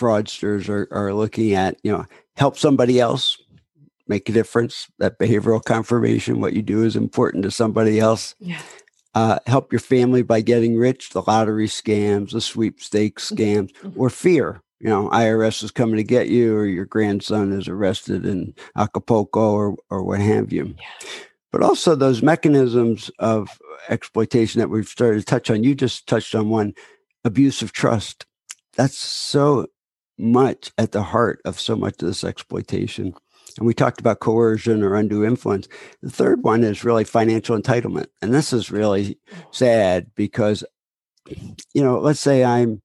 fraudsters are, are looking at, you know, help somebody else make a difference. That behavioral confirmation, what you do is important to somebody else. Yeah. Uh, help your family by getting rich, the lottery scams, the sweepstakes Mm-hmm. scams, or fear. You know, IRS is coming to get you, or your grandson is arrested in Acapulco, or or what have you. Yeah. But also those mechanisms of exploitation that we've started to touch on. You just touched on one, abuse of trust. That's so much at the heart of so much of this exploitation. And we talked about coercion or undue influence. The third one is really financial entitlement. And this is really sad because, you know, let's say I'm,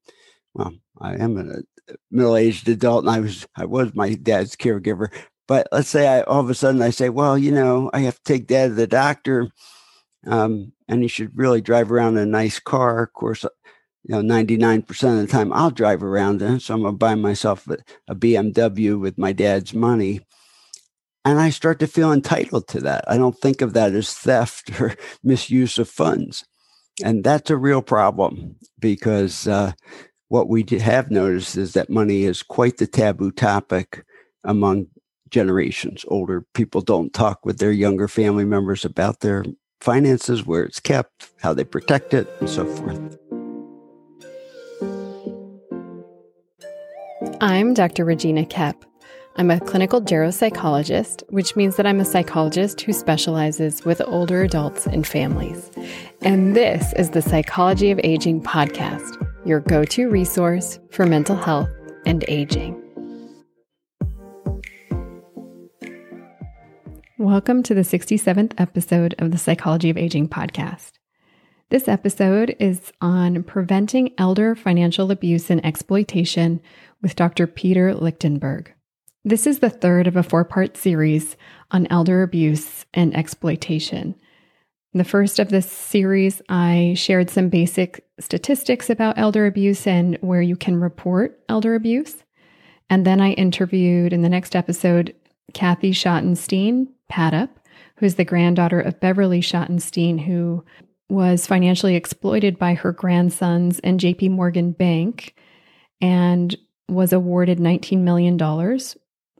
well, I am a middle-aged adult and I was, I was my dad's caregiver. But let's say I all of a sudden I say, well, you know, I have to take dad to the doctor. Um, and he should really drive around in a nice car. Of course, you know, 99% of the time I'll drive around it. So I'm going to buy myself a, a BMW with my dad's money. And I start to feel entitled to that. I don't think of that as theft or misuse of funds. And that's a real problem because uh, what we have noticed is that money is quite the taboo topic among generations. Older people don't talk with their younger family members about their finances, where it's kept, how they protect it, and so forth. I'm Dr. Regina Koepp. I'm a clinical geropsychologist, which means that I'm a psychologist who specializes with older adults and families. And this is the Psychology of Aging podcast, your go to resource for mental health and aging. Welcome to the 67th episode of the Psychology of Aging podcast. This episode is on preventing elder financial abuse and exploitation with Dr. Peter Lichtenberg. This is the third of a four part series on elder abuse and exploitation. In the first of this series, I shared some basic statistics about elder abuse and where you can report elder abuse. And then I interviewed in the next episode Kathy Schottenstein, Paddup, who's the granddaughter of Beverly Schottenstein, who was financially exploited by her grandsons and JP Morgan Bank and was awarded $19 million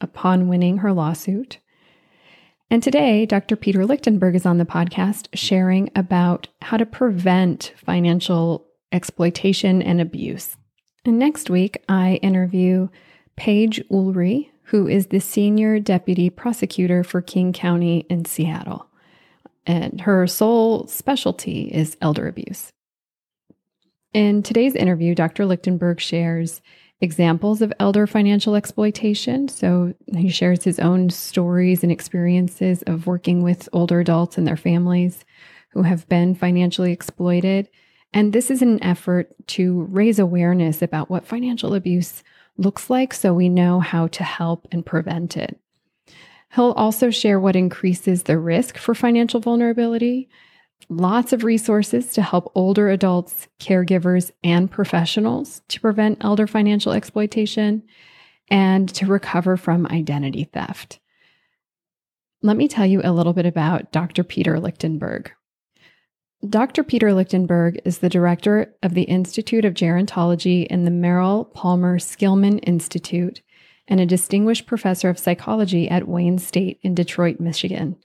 upon winning her lawsuit. And today, Dr. Peter Lichtenberg is on the podcast sharing about how to prevent financial exploitation and abuse. And next week, I interview Paige Ulrey, who is the senior deputy prosecutor for King County in Seattle. And her sole specialty is elder abuse. In today's interview, Dr. Lichtenberg shares examples of elder financial exploitation. So he shares his own stories and experiences of working with older adults and their families who have been financially exploited. And this is an effort to raise awareness about what financial abuse looks like so we know how to help and prevent it. He'll also share what increases the risk for financial vulnerability, lots of resources to help older adults, caregivers, and professionals to prevent elder financial exploitation and to recover from identity theft. Let me tell you a little bit about Dr. Peter Lichtenberg. Dr. Peter Lichtenberg is the director of the Institute of Gerontology in the Merrill Palmer Skillman Institute and a distinguished professor of psychology at Wayne State in Detroit, Michigan.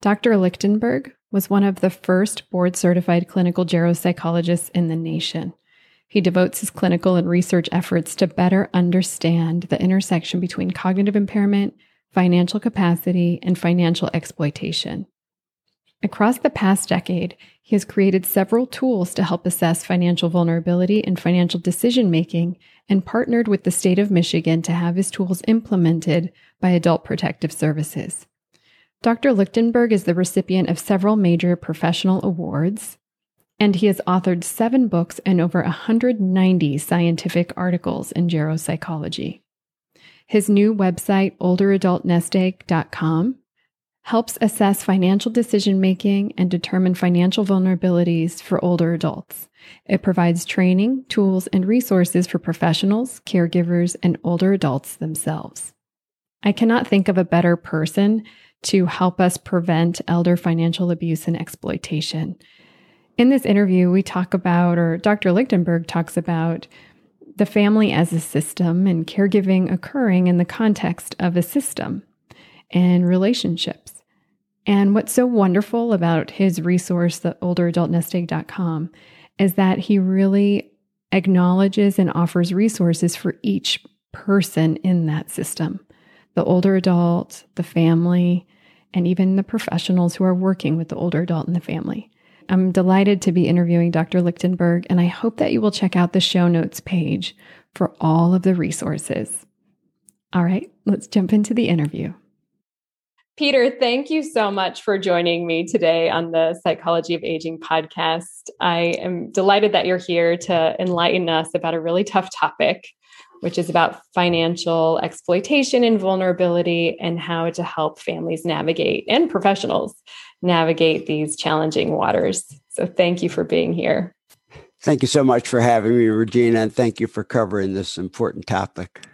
Dr. Lichtenberg was one of the first board certified clinical geropsychologists in the nation. He devotes his clinical and research efforts to better understand the intersection between cognitive impairment, financial capacity, and financial exploitation. Across the past decade, he has created several tools to help assess financial vulnerability and financial decision making and partnered with the state of Michigan to have his tools implemented by Adult Protective Services. Dr. Lichtenberg is the recipient of several major professional awards, and he has authored seven books and over 190 scientific articles in geropsychology. His new website, olderadultnestegg.com, helps assess financial decision making and determine financial vulnerabilities for older adults. It provides training, tools, and resources for professionals, caregivers, and older adults themselves. I cannot think of a better person to help us prevent elder financial abuse and exploitation. In this interview, we talk about, or Dr. Lichtenberg talks about, the family as a system and caregiving occurring in the context of a system and relationships. And what's so wonderful about his resource, the olderadultnestegg.com, is that he really acknowledges and offers resources for each person in that system the older adult, the family, and even the professionals who are working with the older adult and the family. I'm delighted to be interviewing Dr. Lichtenberg, and I hope that you will check out the show notes page for all of the resources. All right, let's jump into the interview. Peter, thank you so much for joining me today on the Psychology of Aging podcast. I am delighted that you're here to enlighten us about a really tough topic, which is about financial exploitation and vulnerability and how to help families navigate and professionals navigate these challenging waters. So, thank you for being here. Thank you so much for having me, Regina, and thank you for covering this important topic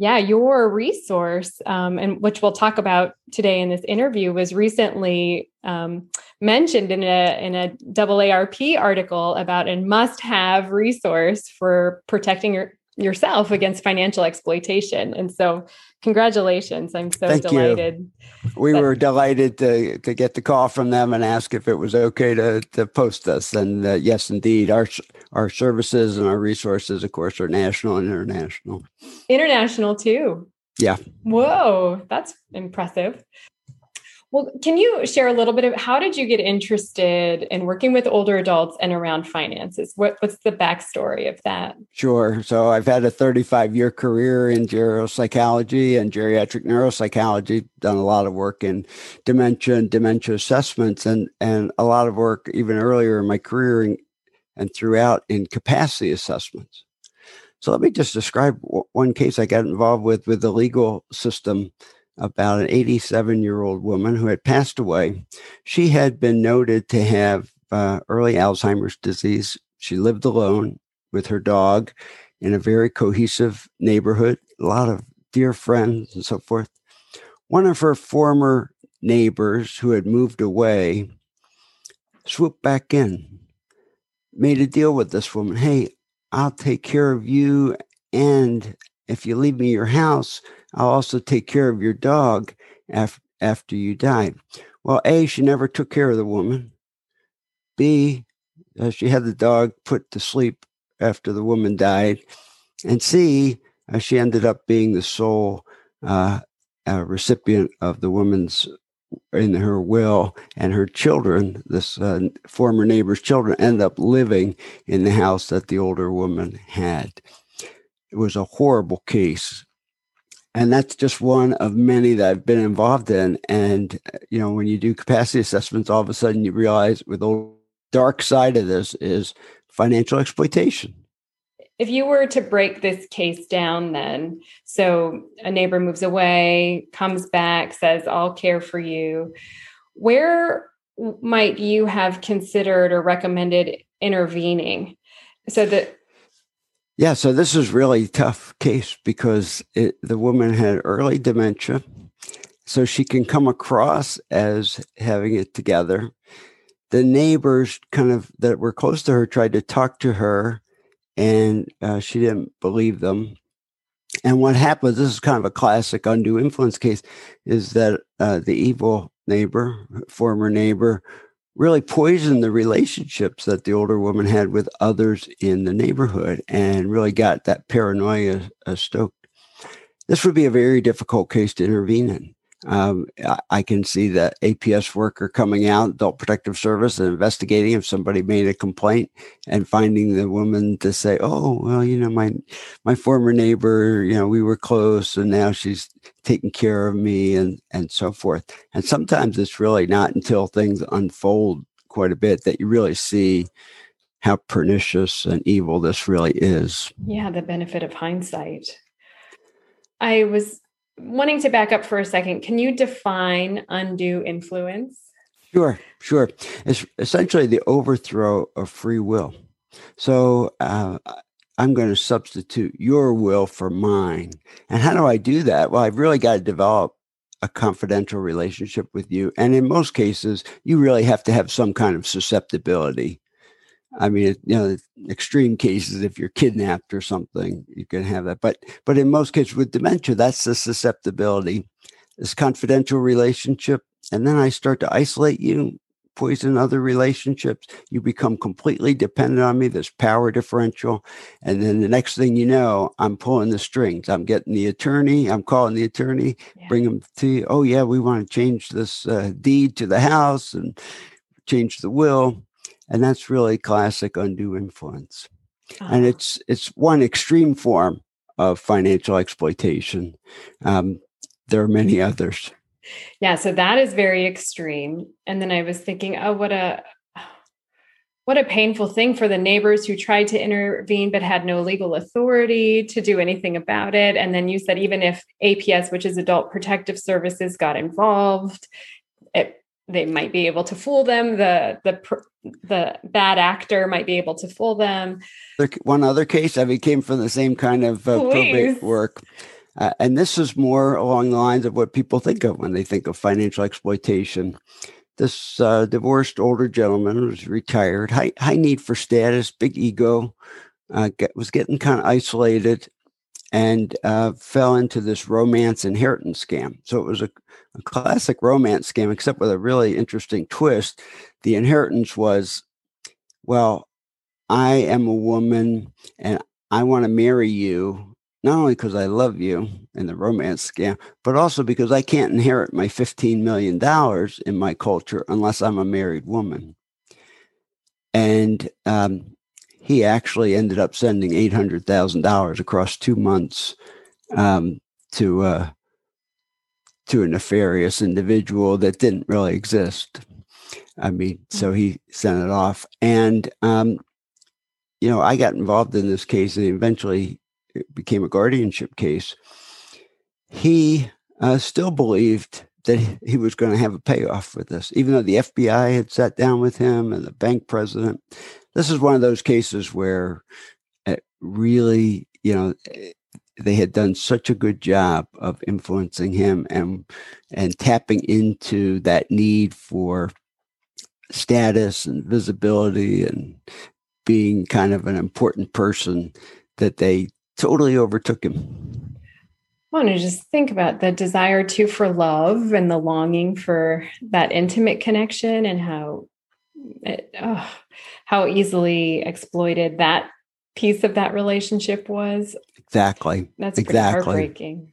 yeah, your resource, um, and which we'll talk about today in this interview, was recently um, mentioned in a in a AARP article about a must-have resource for protecting your yourself against financial exploitation. And so, congratulations! I'm so Thank delighted. You. We were delighted to to get the call from them and ask if it was okay to to post us. And uh, yes, indeed, our our services and our resources, of course, are national and international. International too. Yeah. Whoa, that's impressive. Well, can you share a little bit of how did you get interested in working with older adults and around finances? What, what's the backstory of that? Sure. So I've had a 35 year career in geropsychology and geriatric neuropsychology, done a lot of work in dementia and dementia assessments and, and a lot of work even earlier in my career in, and throughout in capacity assessments. So let me just describe one case I got involved with with the legal system about an 87 year old woman who had passed away. She had been noted to have uh, early Alzheimer's disease. She lived alone with her dog in a very cohesive neighborhood, a lot of dear friends and so forth. One of her former neighbors who had moved away swooped back in, made a deal with this woman. Hey, I'll take care of you. And if you leave me your house, I'll also take care of your dog after, after you die. Well, A, she never took care of the woman. B, uh, she had the dog put to sleep after the woman died. And C, uh, she ended up being the sole uh, uh recipient of the woman's in her will, and her children, this uh, former neighbor's children, end up living in the house that the older woman had. It was a horrible case and that's just one of many that I've been involved in. And you know, when you do capacity assessments, all of a sudden you realize with the dark side of this is financial exploitation. If you were to break this case down, then so a neighbor moves away, comes back, says, "I'll care for you," where might you have considered or recommended intervening so that yeah, so this is really tough case because it, the woman had early dementia, so she can come across as having it together. The neighbors, kind of that were close to her, tried to talk to her, and uh, she didn't believe them. And what happens? This is kind of a classic undue influence case. Is that uh, the evil neighbor, former neighbor, really poisoned the relationships that the older woman had with others in the neighborhood and really got that paranoia uh, stoked. This would be a very difficult case to intervene in. Um, I, can see the APS worker coming out, Adult Protective Service, and investigating if somebody made a complaint and finding the woman to say, "Oh, well, you know, my my former neighbor, you know, we were close, and now she's taking care of me and and so forth. And sometimes it's really not until things unfold quite a bit that you really see how pernicious and evil this really is. Yeah, the benefit of hindsight. I was wanting to back up for a second. Can you define undue influence? Sure, sure. It's essentially the overthrow of free will. So uh, I'm going to substitute your will for mine. And how do I do that? Well, I've really got to develop a confidential relationship with you. And in most cases, you really have to have some kind of susceptibility I mean, you know, extreme cases, if you're kidnapped or something, you can have that. But but in most cases with dementia, that's the susceptibility, this confidential relationship. And then I start to isolate you, poison other relationships. You become completely dependent on me. There's power differential. And then the next thing you know, I'm pulling the strings. I'm getting the attorney. I'm calling the attorney, yeah. bring them to you. Oh, yeah, we want to change this uh, deed to the house and change the will and that's really classic undue influence. And ah. it's it's one extreme form of financial exploitation. Um, there are many others. Yeah so that is very extreme. And then i was thinking oh what a what a painful thing for the neighbors who tried to intervene but had no legal authority to do anything about it. And then you said even if aps which is adult protective services got involved it they might be able to fool them. The the the bad actor might be able to fool them. One other case i mean came from the same kind of uh, probate work. Uh, and this is more along the lines of what people think of when they think of financial exploitation. This uh, divorced older gentleman was retired high, high need for status big ego uh, get, was getting kind of isolated and uh, fell into this romance inheritance scam. So it was a, a, classic romance scam, except with a really interesting twist. The inheritance was, well, I am a woman and I want to marry you, not only because I love you in the romance scam, but also because I can't inherit my $15 million in my culture unless I'm a married woman. And um, he actually ended up sending eight hundred thousand dollars across two months um, to uh, to a nefarious individual that didn't really exist. I mean, so he sent it off, and um, you know, I got involved in this case, and eventually it became a guardianship case. He uh, still believed that he was going to have a payoff with this, even though the FBI had sat down with him and the bank president this is one of those cases where it really, you know, eh, they had done such a good job of influencing him and and tapping into that need for status and visibility and being kind of an important person that they totally overtook him. I want to just think about the desire to for love and the longing for that intimate connection and how it, oh, how easily exploited that piece of that relationship was. Exactly. That's exactly. heartbreaking.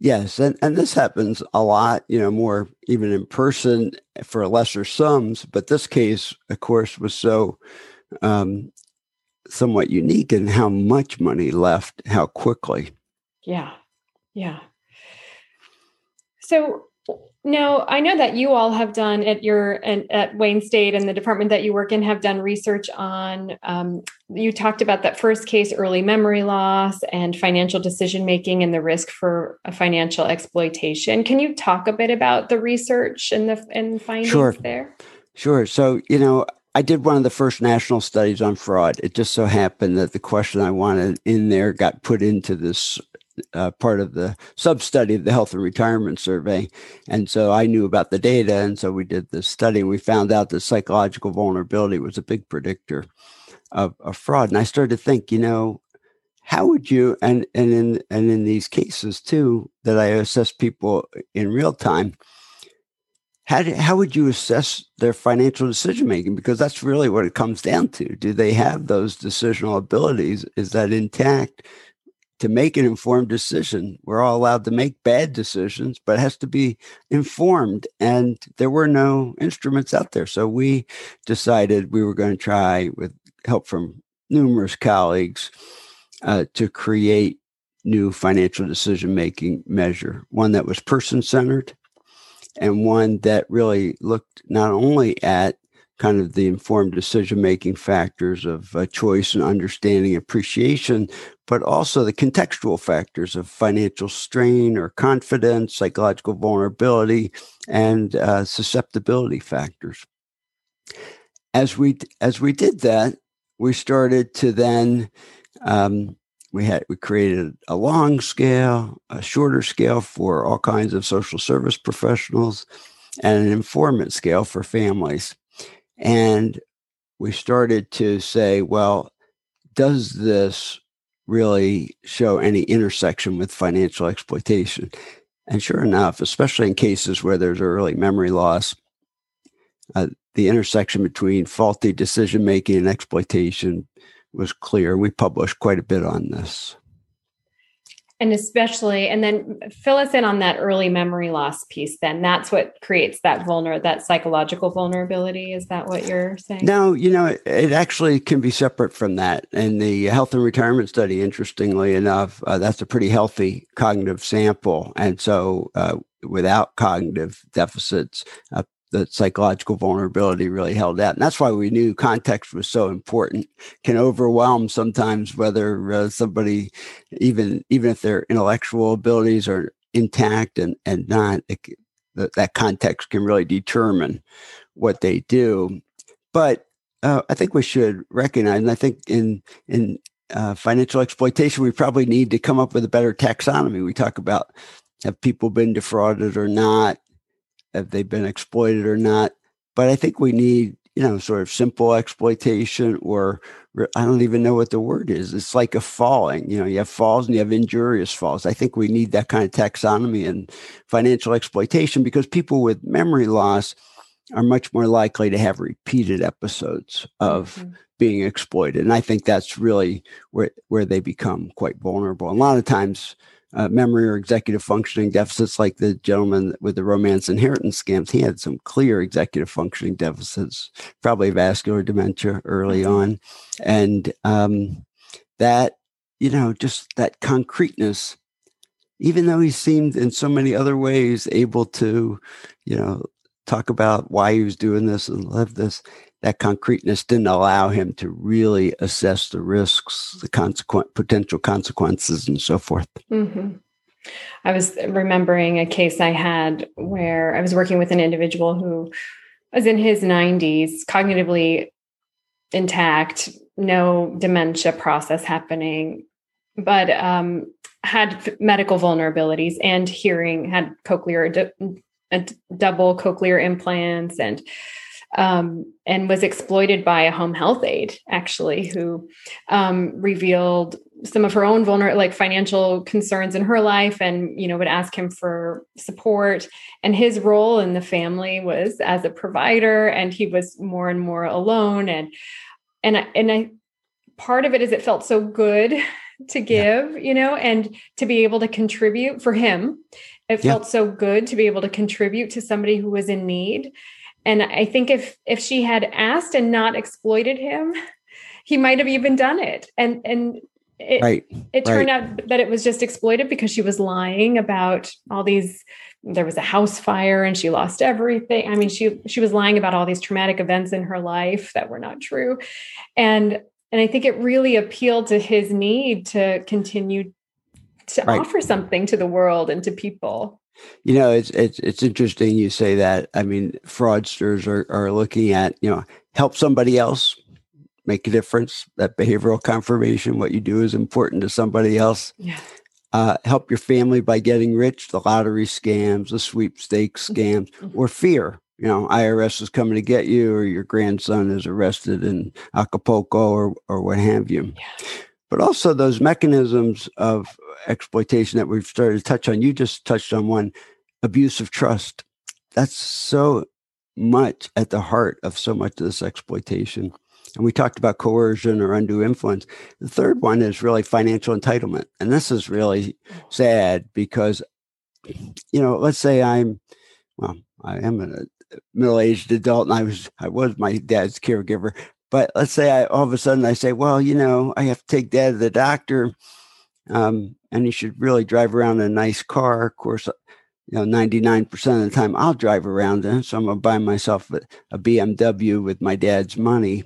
Yes, and, and this happens a lot, you know, more even in person for lesser sums. But this case, of course, was so um, somewhat unique in how much money left, how quickly. Yeah, yeah. So now, I know that you all have done at your and at Wayne State and the department that you work in have done research on. Um, you talked about that first case, early memory loss and financial decision making, and the risk for financial exploitation. Can you talk a bit about the research and the and findings sure. there? Sure. So you know, I did one of the first national studies on fraud. It just so happened that the question I wanted in there got put into this uh, part of the sub study of the health and retirement survey. And so I knew about the data. And so we did this study we found out that psychological vulnerability was a big predictor of, of fraud. And I started to think, you know, how would you and and in and in these cases too that I assess people in real time, how, do, how would you assess their financial decision making? Because that's really what it comes down to. Do they have those decisional abilities? Is that intact? To make an informed decision. We're all allowed to make bad decisions, but it has to be informed. And there were no instruments out there. So we decided we were going to try, with help from numerous colleagues, uh, to create new financial decision making measure, one that was person centered and one that really looked not only at kind of the informed decision making factors of uh, choice and understanding appreciation but also the contextual factors of financial strain or confidence psychological vulnerability and uh, susceptibility factors. As we as we did that we started to then um, we had we created a long scale a shorter scale for all kinds of social service professionals and an informant scale for families and we started to say, well, does this really show any intersection with financial exploitation? And sure enough, especially in cases where there's early memory loss, uh, the intersection between faulty decision making and exploitation was clear. We published quite a bit on this and especially and then fill us in on that early memory loss piece then. That's what creates that vulner that psychological vulnerability. Is that what you're saying? No you know it, it actually can be separate from that. And the health and retirement study interestingly enough uh, that's a pretty healthy cognitive sample. And so uh, without cognitive deficits uh, the psychological vulnerability really held out. And that's why we knew context was so important. Can overwhelm sometimes whether uh, somebody, even even if their intellectual abilities are intact and and not, it, that, context can really determine what they do. But uh, I think we should recognize, and I think in in uh, financial exploitation, we probably need to come up with a better taxonomy. We talk about have people been defrauded or not? Have they been exploited or not? But I think we need, you know, sort of simple exploitation or I don't even know what the word is. It's like a falling. You know, you have falls and you have injurious falls. I think we need that kind of taxonomy in financial exploitation because people with memory loss are much more likely to have repeated episodes of mm-hmm. being exploited. And I think that's really where where they become quite vulnerable. And a lot of times uh, memory or executive functioning deficits, like the gentleman with the romance inheritance scams. He had some clear executive functioning deficits, probably vascular dementia early mm-hmm. on. And um, that, you know, just that concreteness, even though he seemed in so many other ways able to, you know, talk about why he was doing this and live this, that concreteness didn't allow him to really assess the risks, the consequent potential consequences, and so forth. Mm-hmm. I was remembering a case I had where I was working with an individual who was in his 90s, cognitively intact, no dementia process happening, but um, had medical vulnerabilities and hearing, had cochlear, double cochlear implants, and um, and was exploited by a home health aide, actually, who um, revealed some of her own vulnerable, like financial concerns in her life, and you know would ask him for support. And his role in the family was as a provider, and he was more and more alone. And and I, and I, part of it is it felt so good to give, yeah. you know, and to be able to contribute for him. It felt so good to be able to contribute to somebody who was in need and i think if if she had asked and not exploited him he might have even done it and and it, right. it turned right. out that it was just exploited because she was lying about all these there was a house fire and she lost everything i mean she she was lying about all these traumatic events in her life that were not true and and i think it really appealed to his need to continue to right. offer something to the world and to people you know, it's it's it's interesting you say that. I mean, fraudsters are are looking at you know help somebody else make a difference. That behavioral confirmation, what you do is important to somebody else. Yeah. Uh, help your family by getting rich, the lottery scams, the sweepstakes mm-hmm. scams, mm-hmm. or fear. You know, IRS is coming to get you, or your grandson is arrested in Acapulco, or or what have you. Yeah. But also those mechanisms of exploitation that we've started to touch on. You just touched on one abuse of trust. That's so much at the heart of so much of this exploitation. And we talked about coercion or undue influence. The third one is really financial entitlement. And this is really sad because, you know, let's say I'm, well, I am a middle-aged adult and I was I was my dad's caregiver. But let's say I all of a sudden I say, well, you know, I have to take dad to the doctor um, and you should really drive around in a nice car. Of course, you know, 99% of the time I'll drive around in. So I'm to buy myself a, a BMW with my dad's money.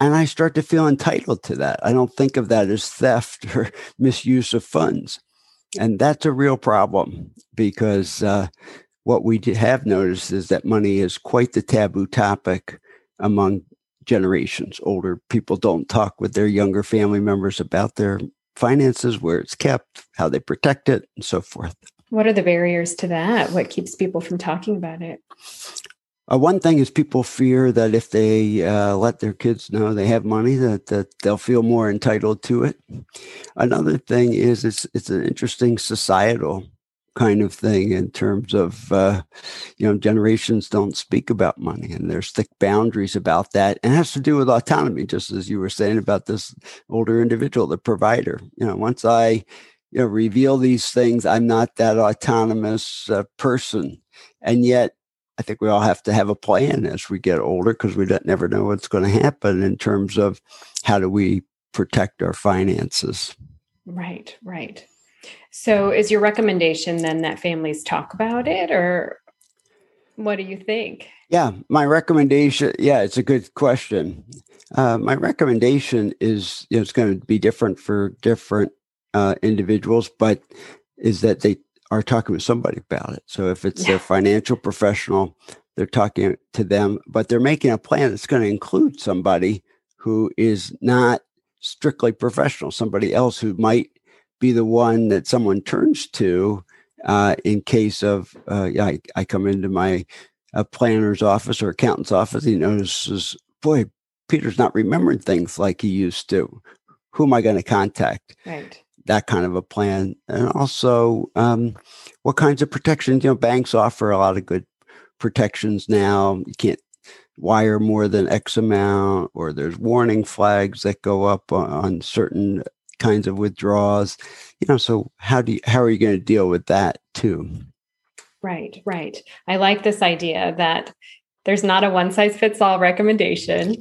And I start to feel entitled to that. I don't think of that as theft or misuse of funds. And that's a real problem because uh, what we have noticed is that money is quite the taboo topic among generations. Older people don't talk with their younger family members about their finances, where it's kept, how they protect it, and so forth. What are the barriers to that? What keeps people from talking about it? Uh, one thing is people fear that if they uh, let their kids know they have money, that, that they'll feel more entitled to it. Another thing is it's it's an interesting societal kind of thing in terms of uh, you know generations don't speak about money and there's thick boundaries about that and it has to do with autonomy just as you were saying about this older individual the provider you know once i you know reveal these things i'm not that autonomous uh, person and yet I think we all have to have a plan as we get older because we don't, never know what's going to happen in terms of how do we protect our finances. Right, right. So, is your recommendation then that families talk about it, or what do you think? Yeah, my recommendation. Yeah, it's a good question. Uh, my recommendation is you know, it's going to be different for different uh, individuals, but is that they are talking with somebody about it. So if it's yeah. their financial professional, they're talking to them, but they're making a plan that's going to include somebody who is not strictly professional, somebody else who might be the one that someone turns to uh, in case of, uh, I, I, come into my uh, planner's office or accountant's office, he notices, boy, Peter's not remembering things like he used to. Who am I going to contact? Right that kind of a plan. And also, um, what kinds of protections? You know, banks offer a lot of good protections now. You can't wire more than X amount, or there's warning flags that go up on, on certain kinds of withdrawals. You know, so how do you, how are you going to deal with that too? Right, right. I like this idea that there's not a one size fits all recommendation.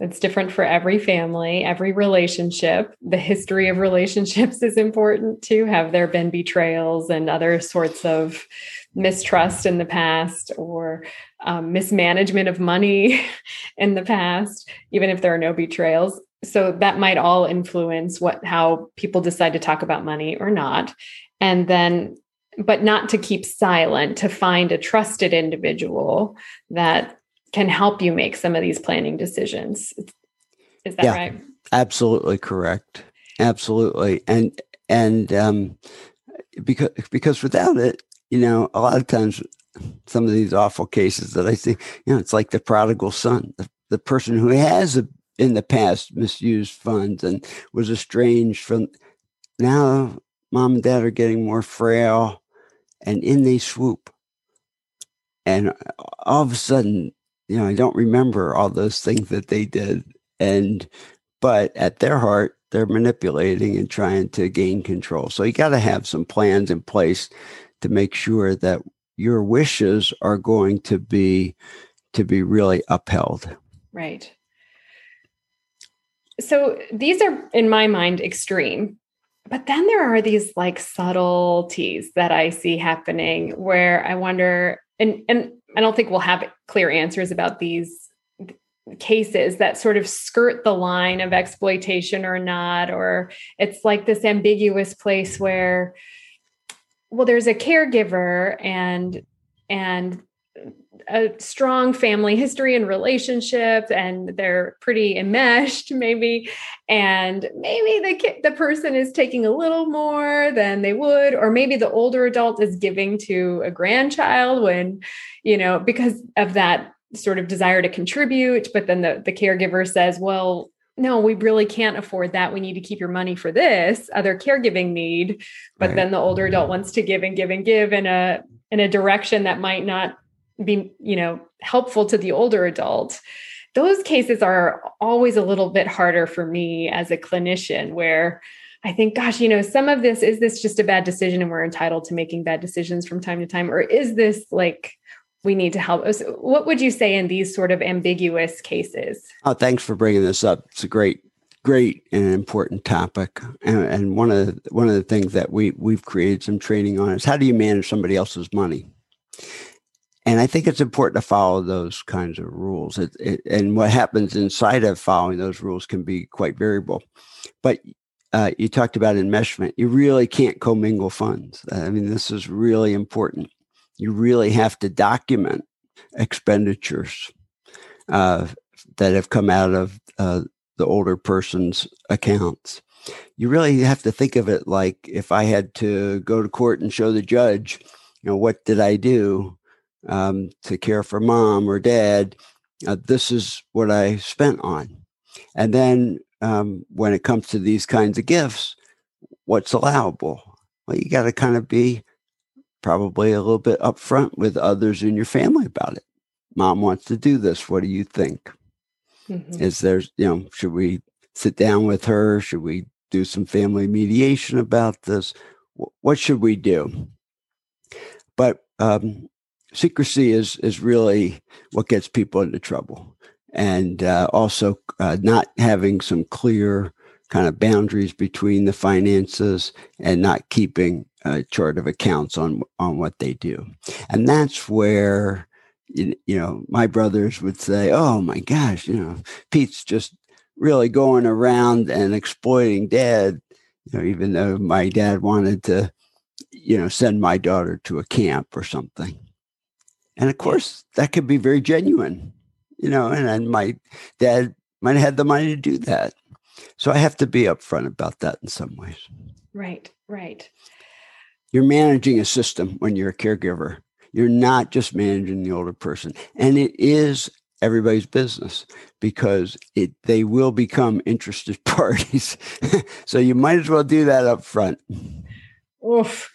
It's different for every family, every relationship. The history of relationships is important too. Have there been betrayals and other sorts of mistrust in the past or um, mismanagement of money in the past, even if there are no betrayals? So that might all influence what how people decide to talk about money or not. And then but not to keep silent, to find a trusted individual that can help you make some of these planning decisions. Is that yeah, right? Absolutely correct. Absolutely. And and um because because without it, you know, a lot of times some of these awful cases that I see, you know, it's like the prodigal son, the, the person who has a, in the past misused funds and was estranged from now mom and dad are getting more frail and in they swoop. And uh, all of a sudden you know, I don't remember all those things that they did. And, but at their heart, they're manipulating and trying to gain control. So you got to have some plans in place to make sure that your wishes are going to be to be really upheld. Right. So these are in my mind extreme. But then there are these like subtleties that I see happening where I wonder and and I don't think we'll have clear answers about these cases that sort of skirt the line of exploitation or not or it's like this ambiguous place where well there's a caregiver and and a strong family history and relationship and they're pretty enmeshed maybe and maybe the the person is taking a little more than they would or maybe the older adult is giving to a grandchild when you know because of that sort of desire to contribute but then the the caregiver says well no, we really can't afford that. We need to keep your money for this other caregiving need. But right. then the older adult wants to give and give and give in a in a direction that might not be you know helpful to the older adult those cases are always a little bit harder for me as a clinician where I think, gosh, you know, some of this is this just a bad decision and we're entitled to making bad decisions from time to time? Or is this like we need to help oh, us? What would you say in these sort of ambiguous cases? Oh, thanks for bringing this up. It's a great, great and important topic. And, and one of the, one of the things that we we've created some training on is how do you manage somebody else's money? And I think it's important to follow those kinds of rules. It, it, and what happens inside of following those rules can be quite variable. But uh, you talked about enmeshment. You really can't commingle funds. I mean, this is really important. You really have to document expenditures uh, that have come out of uh, the older person's accounts. You really have to think of it like if I had to go to court and show the judge, you know, what did I do? Um, to care for mom or dad, uh, this is what I spent on. And then um, when it comes to these kinds of gifts, what's allowable? Well, you got to kind of be probably a little bit upfront with others in your family about it. Mom wants to do this. What do you think? Mm-hmm. Is there, you know, should we sit down with her? Should we do some family mediation about this? What should we do? But um, secrecy is is really what gets people into trouble, and uh, also uh, not having some clear kind of boundaries between the finances and not keeping a chart of accounts on on what they do, and that's where you, you know my brothers would say, "Oh my gosh, you know Pete's just really going around and exploiting dad." You know, even though my dad wanted to, you know, send my daughter to a camp or something and of course, that could be very genuine, you know, and, and my dad might have had the money to do that. So I have to be upfront about that in some ways. Right, right. You're managing a system when you're a caregiver. You're not just managing the older person. And it is everybody's business because it they will become interested parties. so you might as well do that up front. Oof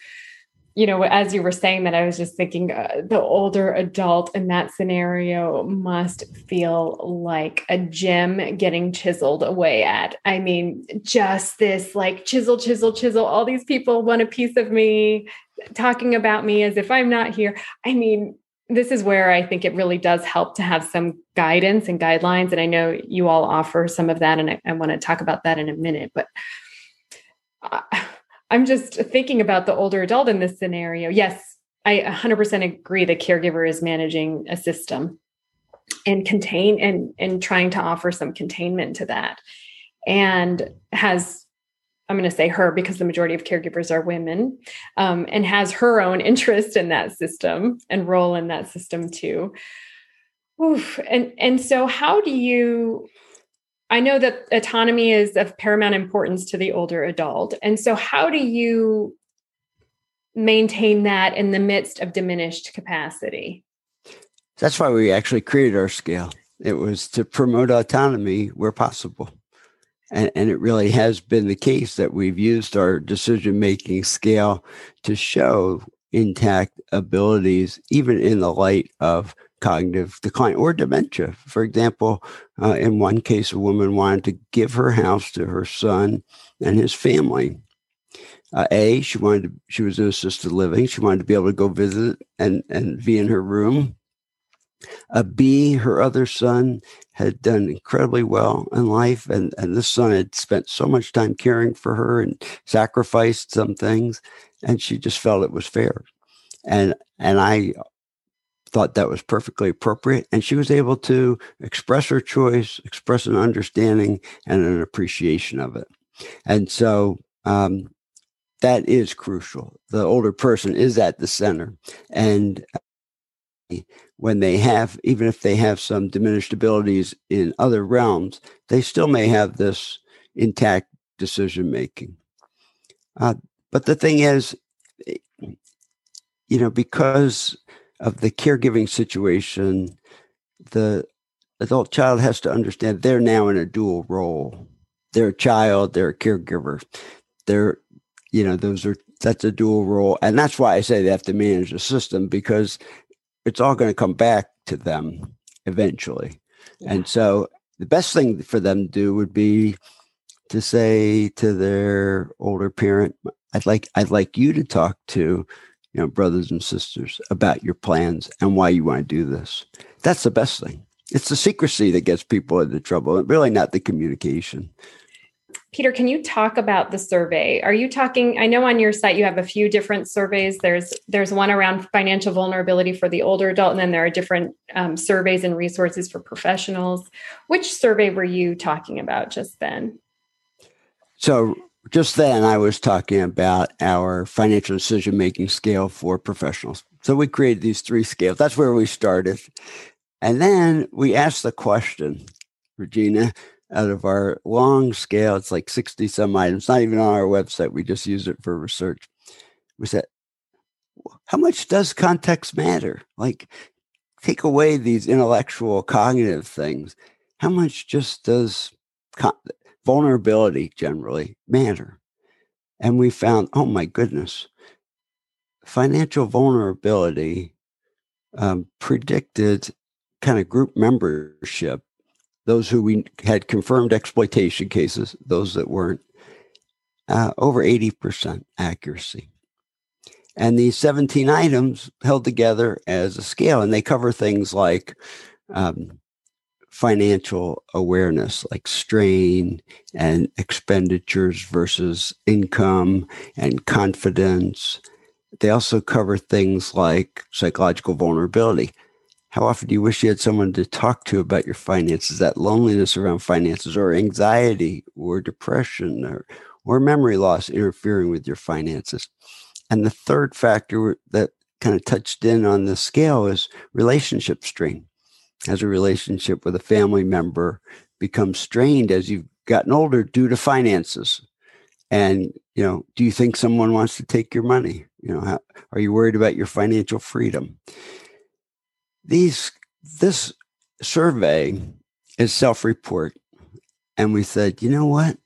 you know, as you were saying that, I was just thinking uh, the older adult in that scenario must feel like a gem getting chiseled away at. I mean, just this like chisel, chisel, chisel. All these people want a piece of me, talking about me as if I'm not here. I mean, this is where I think it really does help to have some guidance and guidelines. And I know you all offer some of that, and I, I want to talk about that in a minute. But uh, I'm just thinking about the older adult in this scenario. Yes, I 100% agree the caregiver is managing a system and contain and and trying to offer some containment to that and has i'm going to say her because the majority of caregivers are women um, and has her own interest in that system and role in that system too Oof. and and so how do you I know that autonomy is of paramount importance to the older adult. And so, how do you maintain that in the midst of diminished capacity? That's why we actually created our scale. It was to promote autonomy where possible. And, and it really has been the case that we've used our decision making scale to show intact abilities, even in the light of cognitive decline or dementia. For example, uh, in one case, a woman wanted to give her house to her son and his family. Uh, a, she wanted to, she was in assisted living. She wanted to be able to go visit and, and be in her room. Uh, B, her other son had done incredibly well in life, and, and this son had spent so much time caring for her and sacrificed some things, and she just felt it was fair. And and I thought that was perfectly appropriate. And she was able to express her choice, express an understanding and an appreciation of it. And so um, that is crucial. The older person is at the center. And when they have, even if they have some diminished abilities in other realms, they still may have this intact decision making. Uh, but the thing is, eh, you know, because of the caregiving situation, the adult child has to understand they're now in a dual role. They're a child, they're a caregiver. They're, you know, those are that's a dual role. And that's why I say they have to manage the system because it's all going to come back to them eventually. Yeah. And so the best thing for them to do would be to say to their older parent, I'd like I'd like you to talk to you know, brothers and sisters, about your plans and why you want to do this. That's the best thing. It's the secrecy that gets people into trouble, really not the communication. Peter, can you talk about the survey? Are you talking? I know on your site you have a few different surveys. There's there's one around financial vulnerability for the older adult, and then there are different um, surveys and resources for professionals. Which survey were you talking about just then? So just then I was talking about our financial decision making scale for professionals. So we created these three scales. That's where we started. And then we asked the question, Regina, out of our long scale, it's like 60 some items, not even on our website. We just use it for research. We said, how much does context matter? Like, take away these intellectual, cognitive things. How much just does vulnerability generally matter? And we found, oh my goodness, financial vulnerability um, predicted kind of group membership, those who we had confirmed exploitation cases, those that weren't, uh, over 80% accuracy. And these 17 items held together as a scale, and they cover things like um, financial awareness, like strain and expenditures versus income and confidence. They also cover things like psychological vulnerability. How often do you wish you had someone to talk to about your finances, that loneliness around finances, or anxiety, or depression, or, or memory loss interfering with your finances? And the third factor that kind of touched in on the scale is relationship strain. As a relationship with a family member becomes strained as you've gotten older due to finances. And, you know, do you think someone wants to take your money? You know, how, are you worried about your financial freedom? These, this survey is self report. And we said, you know what?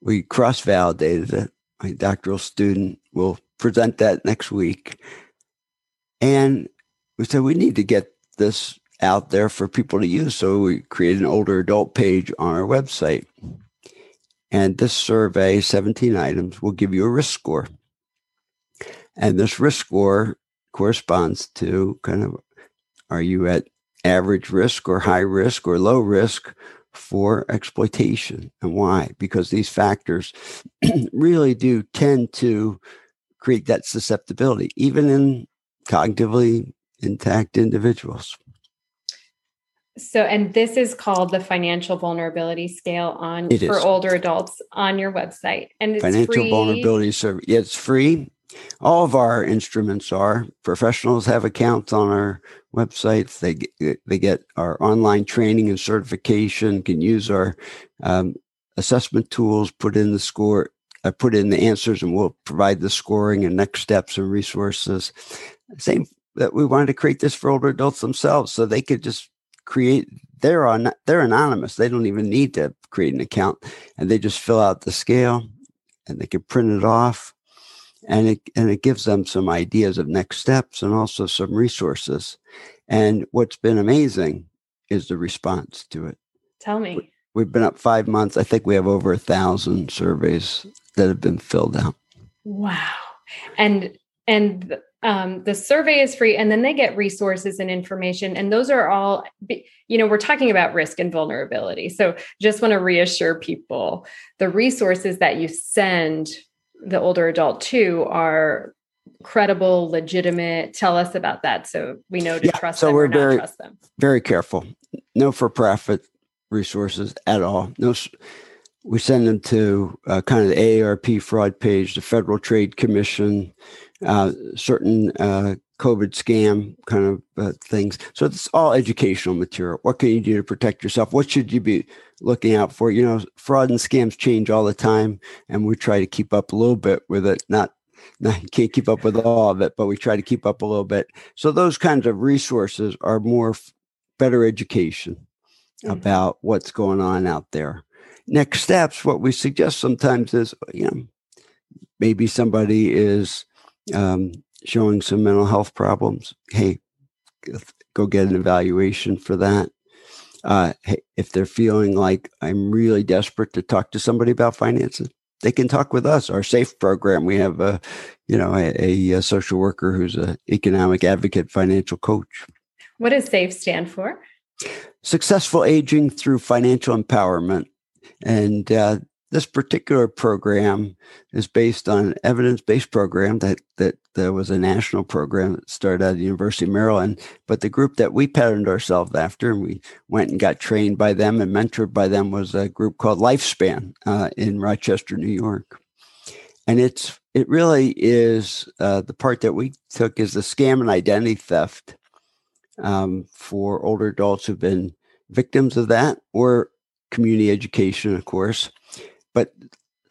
We cross validated it. My doctoral student will present that next week. And we said we need to get this out there for people to use. So we created an older adult page on our website. And this survey, 17 items, will give you a risk score. And this risk score corresponds to kind of are you at average risk or high risk or low risk for exploitation and why? Because these factors really do tend to create that susceptibility, even in cognitively intact individuals. So, and this is called the financial vulnerability scale on It for is. older adults on your website, and it's Financial free. vulnerability survey. It's free. All of our instruments are. Professionals have accounts on our websites. They get, they get our online training and certification. Can use our um, assessment tools. Put in the score. I put in the answers, and we'll provide the scoring and next steps and resources. Same that we wanted to create this for older adults themselves, so they could just create they're on they're anonymous. They don't even need to create an account and they just fill out the scale and they can print it off and it and it gives them some ideas of next steps and also some resources. And what's been amazing is the response to it. Tell me. we've been up five months. I think we have over a thousand surveys that have been filled out. Wow. And and um, the survey is free, and then they get resources and information, and those are all. You know, we're talking about risk and vulnerability, so just want to reassure people: the resources that you send the older adult to are credible, legitimate. Tell us about that, so we know to Yeah, trust so them we're very- trust them. very careful. No for profit resources at all. No, we send them to uh, kind of the AARP fraud page, the Federal Trade Commission, uh, certain uh, COVID scam kind of uh, things. So it's all educational material. What can you do to protect yourself? What should you be looking out for? You know, fraud and scams change all the time, and we try to keep up a little bit with it. Not, not you can't keep up with all of it, but we try to keep up a little bit. So those kinds of resources are more better education Mhm. about what's going on out there. Next steps, what we suggest sometimes is, you know, maybe somebody is um, showing some mental health problems. Hey, go get an evaluation for that. Uh, if they're feeling like I'm really desperate to talk to somebody about finances, they can talk with us. Our SAFE program, we have a, you know, a, a social worker who's an economic advocate, financial coach. What does SAFE stand for? successful aging through financial empowerment. And uh, this particular program is based on an evidence-based program that that was a national program that started at the University of Maryland. But the group that we patterned ourselves after, and we went and got trained by them and mentored by them, was a group called Lifespan uh, in Rochester, New York. And it's it really is uh, the part that we took is the scam and identity theft um, for older adults who've been victims of that or community education, of course. But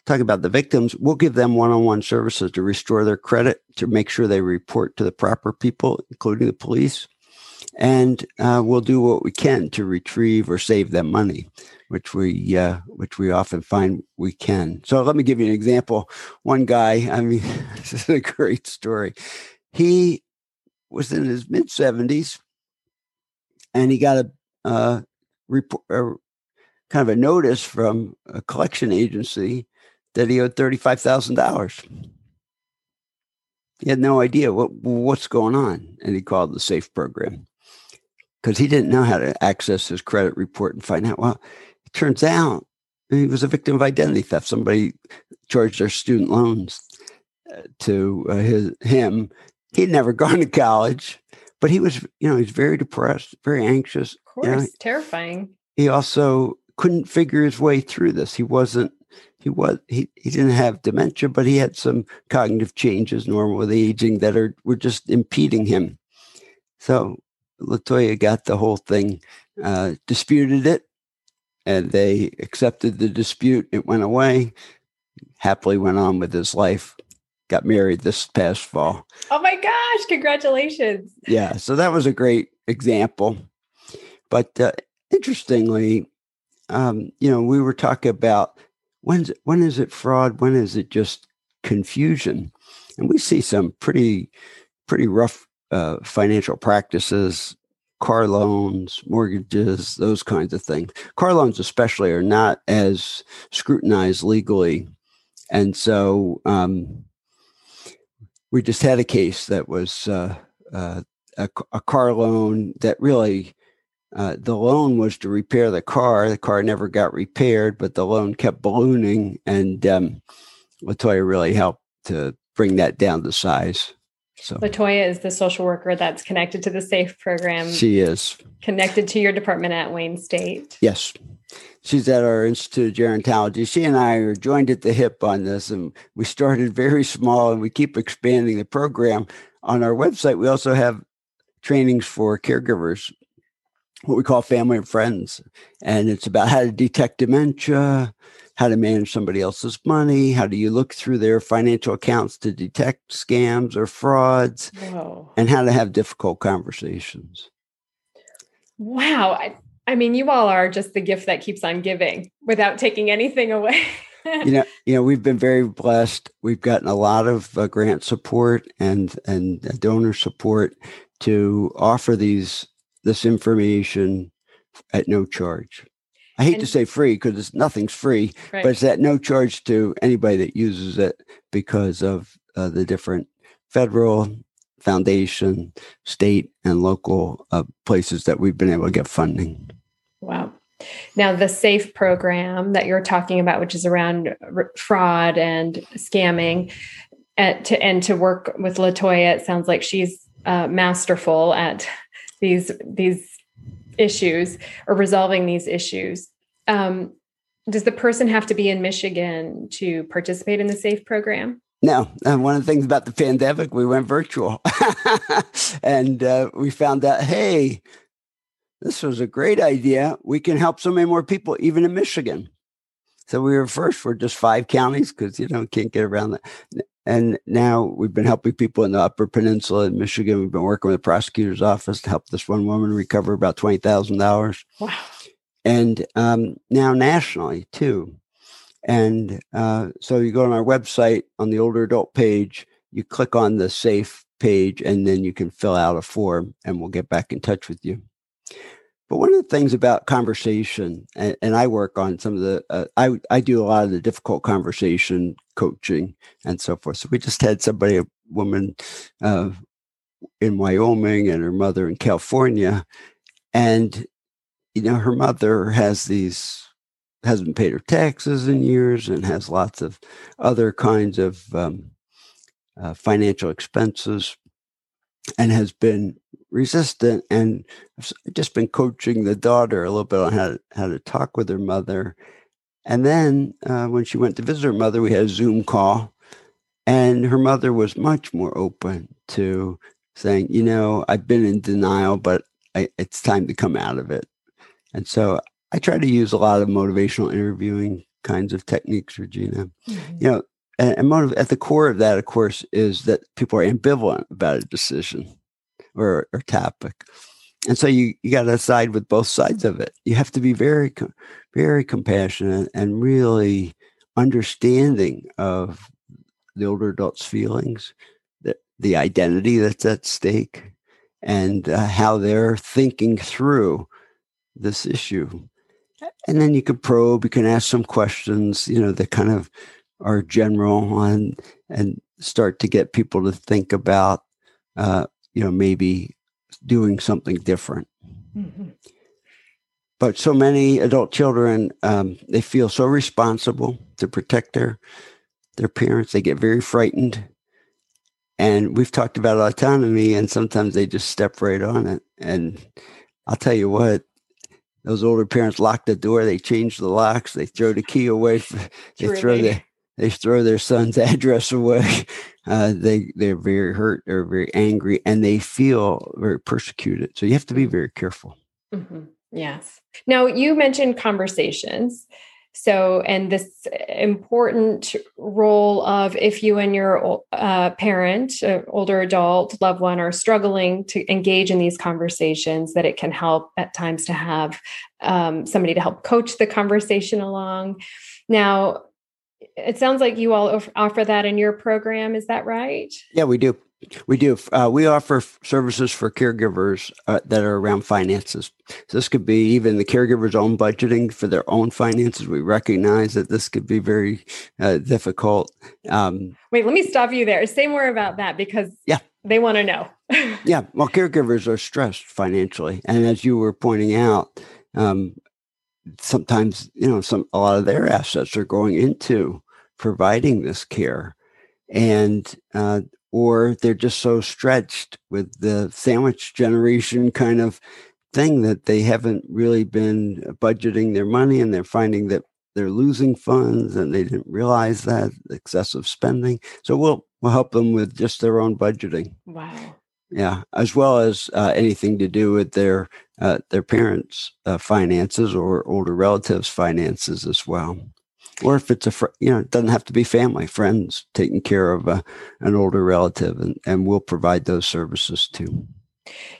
talk about the victims, we'll give them one on one services to restore their credit, to make sure they report to the proper people, including the police. And uh, we'll do what we can to retrieve or save them money, which we uh, which we often find we can. So let me give you an example. One guy, I mean, this is a great story. He was in his mid seventies, and he got a uh, report, uh, kind of a notice from a collection agency that he owed thirty-five thousand dollars. He had no idea what what's going on, and he called the SAFE program because he didn't know how to access his credit report and find out. Well, it turns out he was a victim of identity theft. Somebody charged their student loans uh, to uh, his him. He'd never gone to college, but he was, you know, he's very depressed, very anxious. Of course, you know, terrifying. He also couldn't figure his way through this. He wasn't he was he, he didn't have dementia, but he had some cognitive changes normal with aging that are were just impeding him. So Latoya got the whole thing, uh, disputed it, and they accepted the dispute. It went away. Happily went on with his life. Got married this past fall. Oh my gosh! Congratulations. Yeah, so that was a great example. But uh, interestingly, um, you know, we were talking about when's when is it fraud? When is it just confusion? And we see some pretty pretty rough uh, financial practices, car loans, mortgages, those kinds of things. Car loans, especially, are not as scrutinized legally, and so um, we just had a case that was uh, uh, a, a, car loan that really. Uh, the loan was to repair the car. The car never got repaired, but the loan kept ballooning, and um, Latoya really helped to bring that down to size. So Latoya is the social worker that's connected to the SAFE program. She is connected to your department at Wayne State. Yes. She's at our Institute of Gerontology. She and I are joined at the hip on this, and we started very small and we keep expanding the program. On our website, we also have trainings for caregivers, what we call family and friends. And it's about how to detect dementia, how to manage somebody else's money, how do you look through their financial accounts to detect scams or frauds, Whoa. and how to have difficult conversations. Wow. I, I mean, you all are just the gift that keeps on giving without taking anything away. you know, you know, we've been very blessed. We've gotten a lot of uh, grant support and and donor support to offer these this information at no charge. I hate and, to say free because nothing's free, right. but it's at no charge to anybody that uses it because of uh, the different federal, foundation, state, and local uh, places that we've been able to get funding. Wow. Now, the SAFE program that you're talking about, which is around r- fraud and scamming, and to, and to work with Latoya, it sounds like she's uh, masterful at these these issues or resolving these issues. Um, does the person have to be in Michigan to participate in the SAFE program? No. And one of the things about the pandemic, we went virtual and uh, we found out, hey, this was a great idea. We can help so many more people, even in Michigan. So we were first for just five counties because, you know, can't get around that. And now we've been helping people in the Upper Peninsula in Michigan. We've been working with the prosecutor's office to help this one woman recover about twenty thousand dollars. Wow! And um, now nationally too. And uh, so you go on our website on the older adult page. You click on the safe page, and then you can fill out a form, and we'll get back in touch with you. But one of the things about conversation, and, and I work on some of the, uh, I I do a lot of the difficult conversation coaching and so forth. So we just had somebody, a woman uh, in Wyoming, and her mother in California, and you know her mother has these hasn't paid her taxes in years and has lots of other kinds of um, uh, financial expenses and has been resistant and I've just been coaching the daughter a little bit on how to, how to talk with her mother and then uh, when she went to visit her mother we had a zoom call and her mother was much more open to saying you know i've been in denial but I, it's time to come out of it and so i try to use a lot of motivational interviewing kinds of techniques, Regina. Mm-hmm. You know, and, and motive, at the core of that, of course, is that people are ambivalent about a decision or, or topic. And so you, you got to side with both sides of it. You have to be very, very compassionate and really understanding of the older adult's feelings, the, the identity that's at stake, and uh, how they're thinking through this issue. And then you can probe, you can ask some questions, you know, that kind of are general and and start to get people to think about, uh, you know, maybe doing something different. Mm-hmm. But so many adult children, um, they feel so responsible to protect their their parents. They get very frightened. And we've talked about autonomy, and sometimes they just step right on it. And I'll tell you what, those older parents lock the door, they change the locks, they throw the key away, they throw the they throw their son's address away. Uh, they they're very hurt, they're very angry, and they feel very persecuted. So you have to be very careful. Mm-hmm. Yes. Now you mentioned conversations. So, and this important role of if you and your uh, parent, uh, older adult, loved one are struggling to engage in these conversations, that it can help at times to have um, somebody to help coach the conversation along. Now, it sounds like you all offer that in your program. Is that right? Yeah, we do. We do. Uh, we offer services for caregivers uh, that are around finances. So this could be even the caregiver's own budgeting for their own finances. We recognize that this could be very uh, difficult. Um, Wait, let me stop you there. Say more about that because yeah, they want to know. yeah, well, caregivers are stressed financially, and as you were pointing out, um, sometimes you know some a lot of their assets are going into providing this care, and uh, or they're just so stretched with the sandwich generation kind of thing that they haven't really been budgeting their money and they're finding that they're losing funds and they didn't realize that excessive spending. So we'll we'll help them with just their own budgeting. Wow. Yeah as well as uh, anything to do with their uh, their parents uh, finances or older relatives finances as well or if it's a fr- you know it doesn't have to be family friends taking care of a, uh, an older relative and, and we'll provide those services too.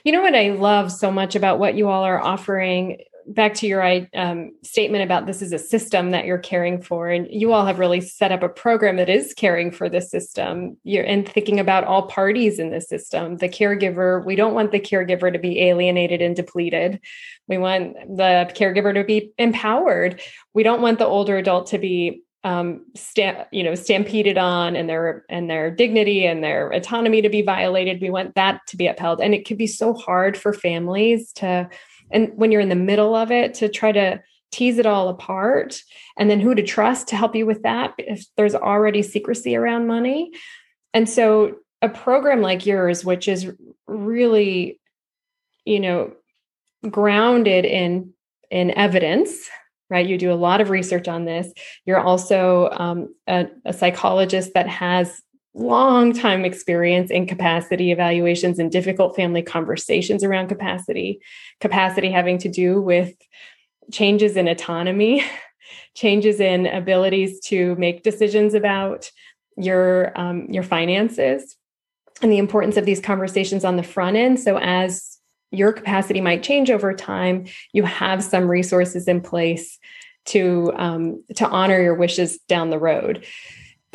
You know what i love so much about what you all are offering back to your um, statement about this is a system that you're caring for and you all have really set up a program that is caring for the system. You're and thinking about all parties in the system the caregiver we don't want the caregiver to be alienated and depleted. We want the caregiver to be empowered. We don't want the older adult to be um, stamp, you know, stampeded on and their and their dignity and their autonomy to be violated. We want that to be upheld, and it can be so hard for families to and when you're in the middle of it to try to tease it all apart. And then who to trust to help you with that if there's already secrecy around money. And so a program like yours which is really you know grounded in in evidence right? You do a lot of research on this. You're also um, a, a psychologist that has long time experience in capacity evaluations and difficult family conversations around capacity capacity having to do with changes in autonomy changes in abilities to make decisions about your um, your finances and the importance of these conversations on the front end. So as your capacity might change over time you have some resources in place to um, to honor your wishes down the road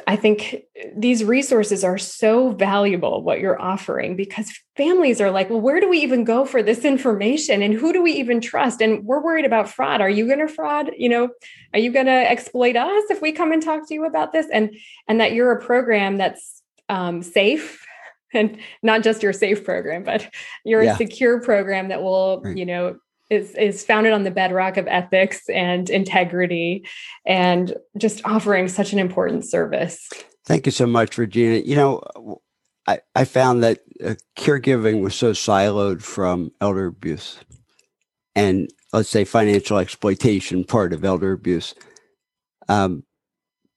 I think these resources are so valuable, what you're offering, because families are like, well, where do we even go for this information? And who do we even trust? And we're worried about fraud. Are you going to fraud? You know, are you going to exploit us if we come and talk to you about this? And and that you're a program that's um, safe and not just your safe program, but you're yeah. a secure program that will, right. you know, is is founded on the bedrock of ethics and integrity and just offering such an important service. Thank you so much regina. You know i, I found that uh, caregiving was so siloed from elder abuse and let's say financial exploitation part of elder abuse um,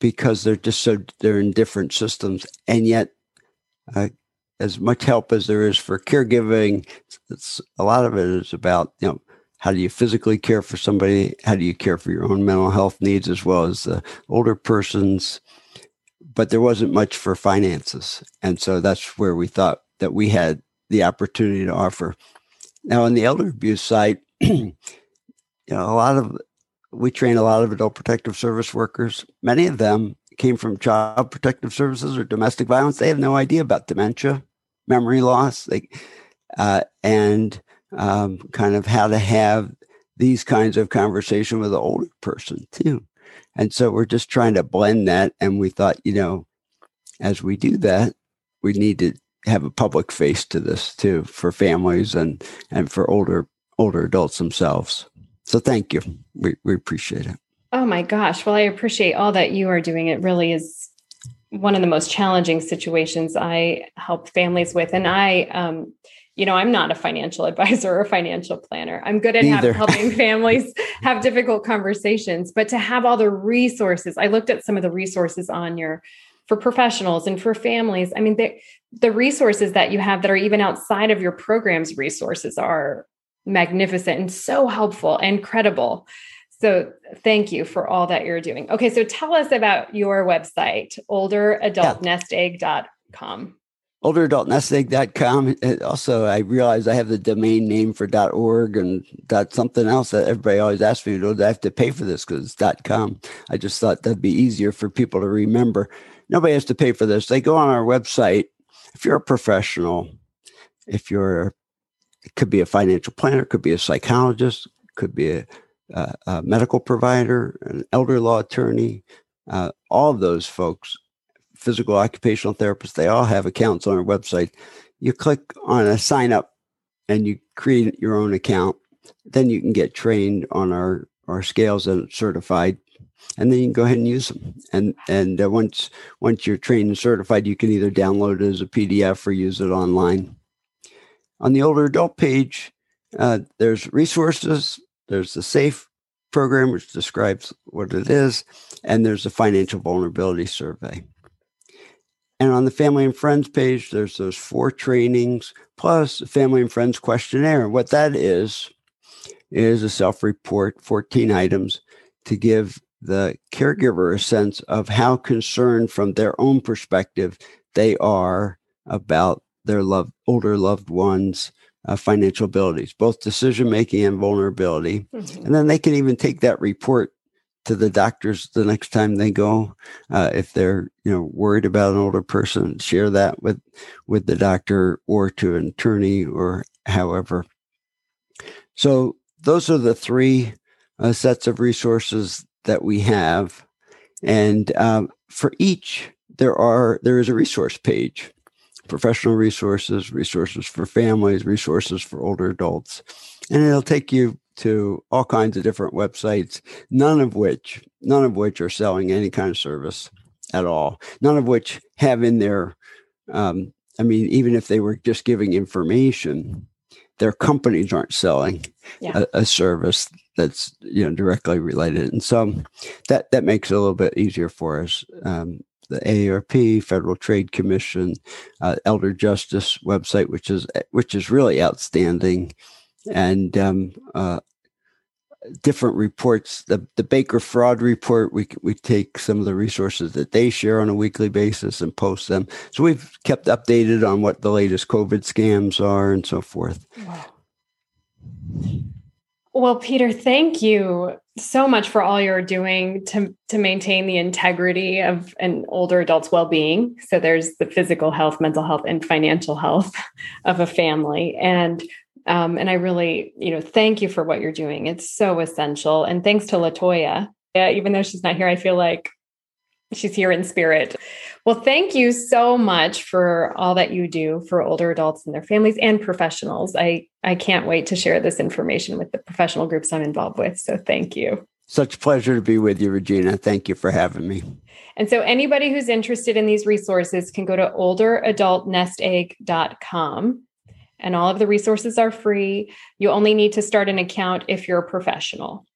because they're just so they're in different systems. And yet uh, as much help as there is for caregiving it's, a lot of it is about you know how do you physically care for somebody? How do you care for your own mental health needs as well as the older person's? But there wasn't much for finances. And so that's where we thought that we had the opportunity to offer. Now, on the elder abuse side, you know, a lot of we train a lot of adult protective service workers. Many of them came from child protective services or domestic violence. They have no idea about dementia, memory loss, they, uh, and um, kind of how to have these kinds of conversation with an older person too. And so we're just trying to blend that. And we thought, you know, as we do that, we need to have a public face to this too for families and and for older older adults themselves. So thank you. We we appreciate it. Oh my gosh. Well, I appreciate all that you are doing. It really is one of the most challenging situations I help families with. And I um you know, I'm not a financial advisor or a financial planner. I'm good at have, helping families have difficult conversations, but to have all the resources, I looked at some of the resources on your for professionals and for families. I mean, the, the resources that you have that are even outside of your program's resources are magnificent and so helpful and credible. So thank you for all that you're doing. Okay, so tell us about your website, olderadultnestegg.com olderadultnestegg.com. Also, I realize I have the domain name for .org and something else that everybody always asks me, do I have to pay for this because it's .com? I just thought that'd be easier for people to remember. Nobody has to pay for this. They go on our website. If you're a professional, if you're, it could be a financial planner, could be a psychologist, could be a, a, a medical provider, an elder law attorney, uh, all of those folks physical occupational therapists, they all have accounts on our website. You click on a sign up and you create your own account. Then you can get trained on our, our scales and certified. And then you can go ahead and use them. And and uh, once once you're trained and certified, you can either download it as a PDF or use it online. On the older adult page, uh, there's resources. There's the SAFE program, which describes what it is, and there's a financial vulnerability survey. And on the family and friends page, there's those four trainings plus a family and friends questionnaire. What that is, is a self report, 14 items to give the caregiver a sense of how concerned from their own perspective they are about their love, older loved ones' uh, financial abilities, both decision making and vulnerability. Mm-hmm. And then they can even take that report to the doctors the next time they go uh, if they're you know worried about an older person share that with with the doctor or to an attorney or however. So those are the three uh, sets of resources that we have. And um, for each there are there is a resource page. Professional resources resources for families resources for older adults. And it'll take you to all kinds of different websites, none of which, none of which are selling any kind of service at all. None of which have in their, um, I mean, even if they were just giving information, their companies aren't selling yeah. a, a, service that's you know directly related, and so that that makes it a little bit easier for us. Um, the AARP, Federal Trade Commission, uh, Elder Justice website, which is which is really outstanding and um, uh, different reports. The the Baker fraud report. We we take some of the resources that they share on a weekly basis and post them. So we've kept updated on what the latest COVID scams are and so forth. Well, Peter, thank you so much for all you're doing to to maintain the integrity of an older adult's well-being. So there's the physical health, mental health, and financial health of a family. And um, and I really, you know, thank you for what you're doing. It's so essential. And thanks to Latoya. Yeah, even though she's not here, I feel like she's here in spirit. Well, thank you so much for all that you do for older adults and their families and professionals. I I can't wait to share this information with the professional groups I'm involved with. So thank you. Such pleasure to be with you, Regina. Thank you for having me. And so anybody who's interested in these resources can go to olderadultnestegg.com and all of the resources are free. You only need to start an account if you're a professional.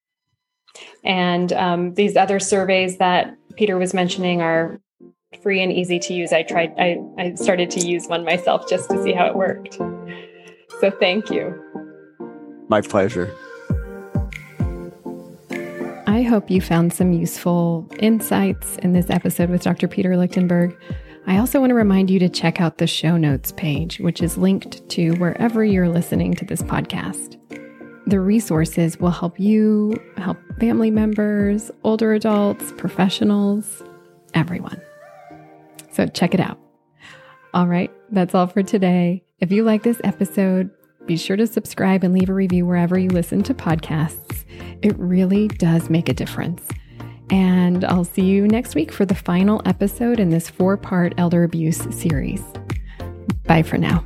And um, these other surveys that Peter was mentioning are free and easy to use. I tried, I, I started to use one myself just to see how it worked. So thank you. My pleasure. I hope you found some useful insights in this episode with Dr. Peter Lichtenberg. I also want to remind you to check out the show notes page, which is linked to wherever you're listening to this podcast. The resources will help you, help family members, older adults, professionals, everyone. So check it out. All right, that's all for today. If you like this episode, be sure to subscribe and leave a review wherever you listen to podcasts. It really does make a difference. And I'll see you next week for the final episode in this four part elder abuse series. Bye for now.